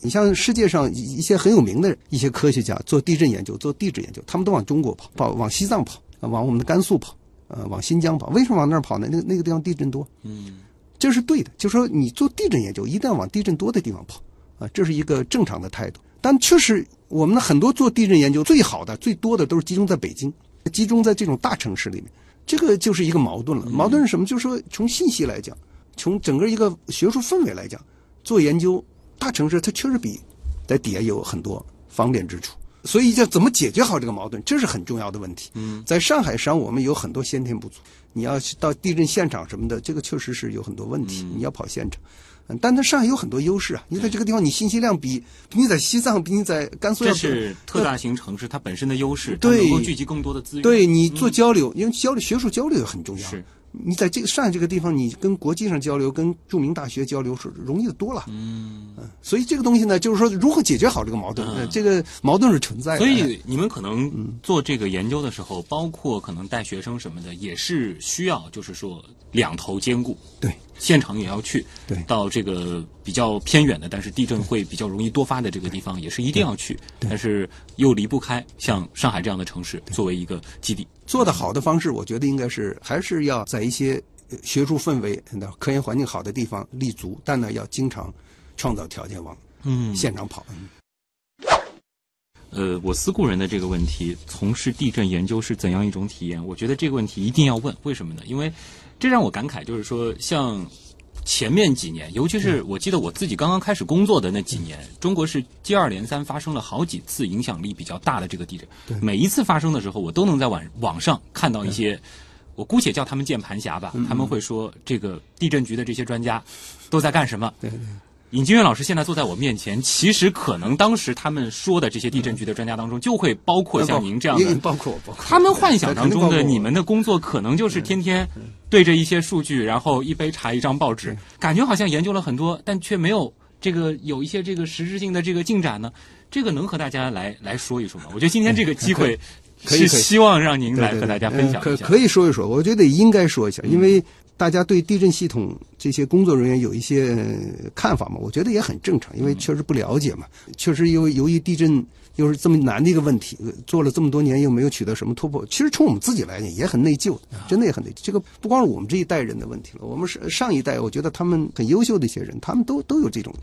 你像世界上一一些很有名的一些科学家做地震研究、做地质研究，他们都往中国跑，跑往西藏跑，呃往我们的甘肃跑，呃，往新疆跑。为什么往那儿跑呢？那个那个地方地震多，
嗯，
这是对的。就说你做地震研究，一定要往地震多的地方跑，啊，这是一个正常的态度。但确实，我们的很多做地震研究最好的、最多的都是集中在北京，集中在这种大城市里面，这个就是一个矛盾了。矛盾是什么？就是说，从信息来讲，从整个一个学术氛围来讲，做研究，大城市它确实比在底下有很多方便之处。所以，要怎么解决好这个矛盾，这是很重要的问题。嗯，在上海实际上我们有很多先天不足，你要去到地震现场什么的，这个确实是有很多问题。你要跑现场，嗯，但它上海有很多优势啊。你在这个地方，你信息量比比你在西藏，比你在甘肃要
这是特大型城市它本身的优势，它
对
能够聚集更多的资源。
对你做交流，因为交流学术交流也很重要。
是
你在这个上海这个地方，你跟国际上交流，跟著名大学交流是容易的多了。
嗯，
所以这个东西呢，就是说如何解决好这个矛盾，
嗯
呃这个矛盾是存在的。
所以你们可能做这个研究的时候，包括可能带学生什么的，也是需要，就是说两头兼顾。
对
现场也要去，
对
到这个比较偏远的，但是地震会比较容易多发的这个地方，也是一定要去，但是又离不开像上海这样的城市作为一个基地。
做得好的方式，我觉得应该是还是要在一些呃学术氛围、那科研环境好的地方立足，但呢要经常创造条件往
嗯
现场跑。嗯
呃，我思故人的这个问题，从事地震研究是怎样一种体验？我觉得这个问题一定要问，为什么呢？因为这让我感慨，就是说，像前面几年，尤其是我记得我自己刚刚开始工作的那几年，中国是接二连三发生了好几次影响力比较大的这个地震。每一次发生的时候，我都能在网网上看到一些，我姑且叫他们键盘侠吧，他们会说这个地震局的这些专家都在干什么？
对对
尹金月老师现在坐在我面前，其实可能当时他们说的这些地震局的专家当中，就会包括像您这样的
也包括我，包括
他们幻想当中的你们的工作，可能就是天天对着一些数据，然后一杯茶一张报纸，感觉好像研究了很多，但却没有这个有一些这个实质性的这个进展呢。这个能和大家来来说一说吗？我觉得今天这个机会是希望让您来和大家分享一下。
可以说一说，我觉得应该说一下，因为大家对地震系统这些工作人员有一些呃看法嘛，我觉得也很正常，因为确实不了解嘛，确实由由于地震又是这么难的一个问题，呃做了这么多年又没有取得什么突破，其实从我们自己来讲也很内疚，真的也很内疚。这个不光是我们这一代人的问题了，我们是上一代，我觉得他们很优秀的一些人，他们都都有这种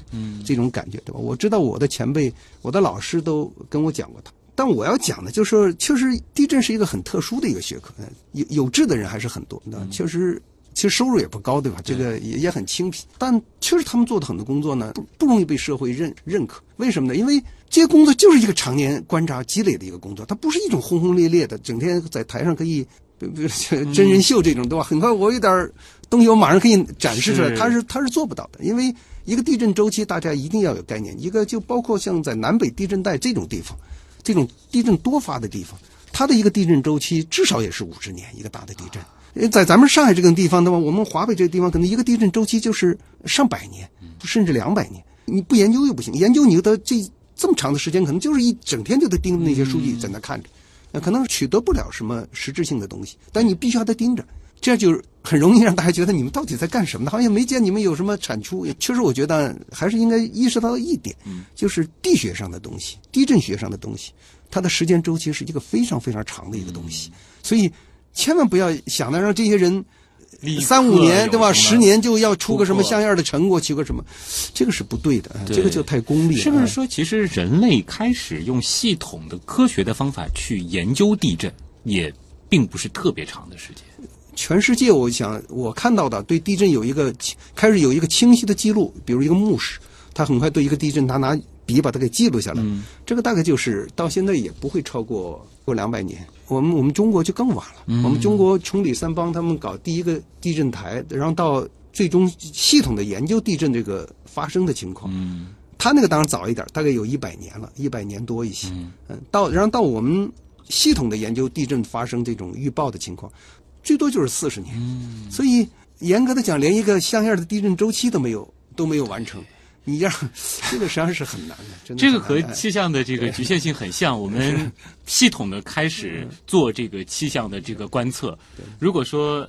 这种感觉，对吧？我知道我的前辈、我的老师都跟我讲过他。但我要讲的就是说，确实地震是一个很特殊的一个学科，呃有有志的人还是很多的。确实，其实收入也不高，对吧？这个也也很清贫，但确实他们做的很多工作呢，不不容易被社会认认可。为什么呢？因为这些工作就是一个常年观察积累的一个工作，它不是一种轰轰烈烈的，整天在台上可以。比比如真人秀这种，对吧？很快我有点东西，我马上可以展示出来。
是
它是他是做不到的，因为一个地震周期，大家一定要有概念。一个就包括像在南北地震带这种地方，这种地震多发的地方，它的一个地震周期至少也是五十年，一个大的地震。呃在咱们上海这个地方的话，我们华北这个地方，可能一个地震周期就是上百年，甚至两百年。你不研究又不行，研究你的这这么长的时间，可能就是一整天就得盯着那些数据在那看着，那可能取得不了什么实质性的东西，但你必须要得盯着。这样就很容易让大家觉得你们到底在干什么呢？好像没见你们有什么产出。确实，我觉得还是应该意识到一点，就是地学上的东西、地震学上的东西，它的时间周期是一个非常非常长的一个东西，所以千万不要想着让这些人三五年对吧？十年就要出个什么像样的成果，取个什么，这个是不对的，这个就太功利了。啊
是不是说，其实人类开始用系统的科学的方法去研究地震，也并不是特别长的时间？
全世界，我想我看到的对地震有一个开始有一个清晰的记录，比如一个牧师，他很快对一个地震，他拿笔把它给记录下来。
嗯
这个大概就是到现在也不会超过过两百年。我们我们中国就更晚了，
嗯
我们中国崇礼三邦他们搞第一个地震台，然后到最终系统的研究地震这个发生的情况。
嗯
他那个当然早一点，大概有一百年了，一百年多一些。
嗯
嗯，到然后到我们系统的研究地震发生这种预报的情况，最多就是四十年。
嗯，
所以严格的讲，连一个像样的地震周期都没有都没有完成，你让这个实际上是很难的，真的
这个和气象的这个局限性很像，我们 系统的开始做这个气象的这个观测。如果说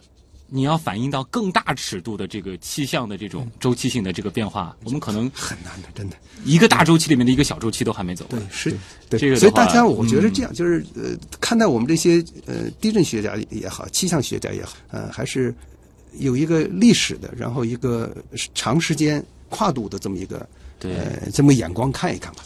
你要反映到更大尺度的这个气象的这种周期性的这个变化，我们可能
很难的，真的。
一个大周期里面的一个小周期都还没走完。
对，是，对，
这个
所以大家我觉得是这
嗯
样，就是呃，看待我们这些呃地震学家也好，气象学家也好，呃，还是有一个历史的，然后一个长时间跨度的这么一个
对。
呃这么眼光看一看吧，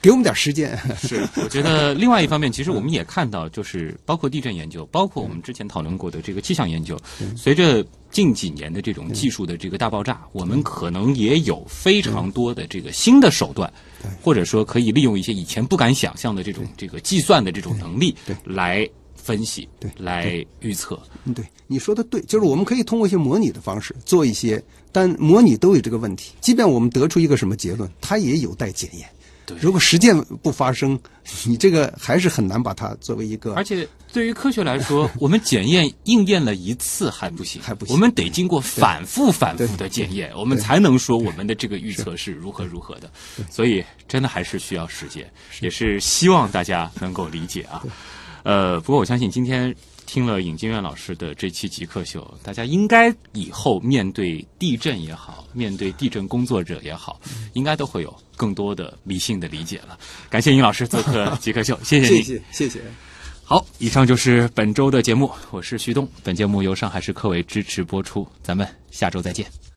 给我们点时间。
是，我觉得另外一方面，其实我们也看到，就是包括地震研究，包括我们之前讨论过的这个气象研究，随着近几年的这种技术的这个大爆炸，我们可能也有非常多的这个新的手段，或者说可以利用一些以前不敢想象的这种这个计算的这种能力
对。
来分析
对，
来预测。
嗯，对，你说的对，就是我们可以通过一些模拟的方式做一些，但模拟都有这个问题。即便我们得出一个什么结论，它也有待检验。
对
如果实践不发生，你这个还是很难把它作为一个
而且对于科学来说，我们检验应验了一次还不行，
还不行
我们得经过反复反复的检验，我们才能说我们的这个预测是如何如何的。所以真的还是需要时间，也是希望大家能够理解啊。呃，不过我相信今天。听了尹金院老师的这期极客秀，大家应该以后面对地震也好，面对地震工作者也好，应该都会有更多的理性的理解了。感谢尹老师做客极客秀，谢谢您。
谢谢谢谢。
好，以上就是本周的节目，我是徐东。本节目由上海市科委支持播出，咱们下周再见。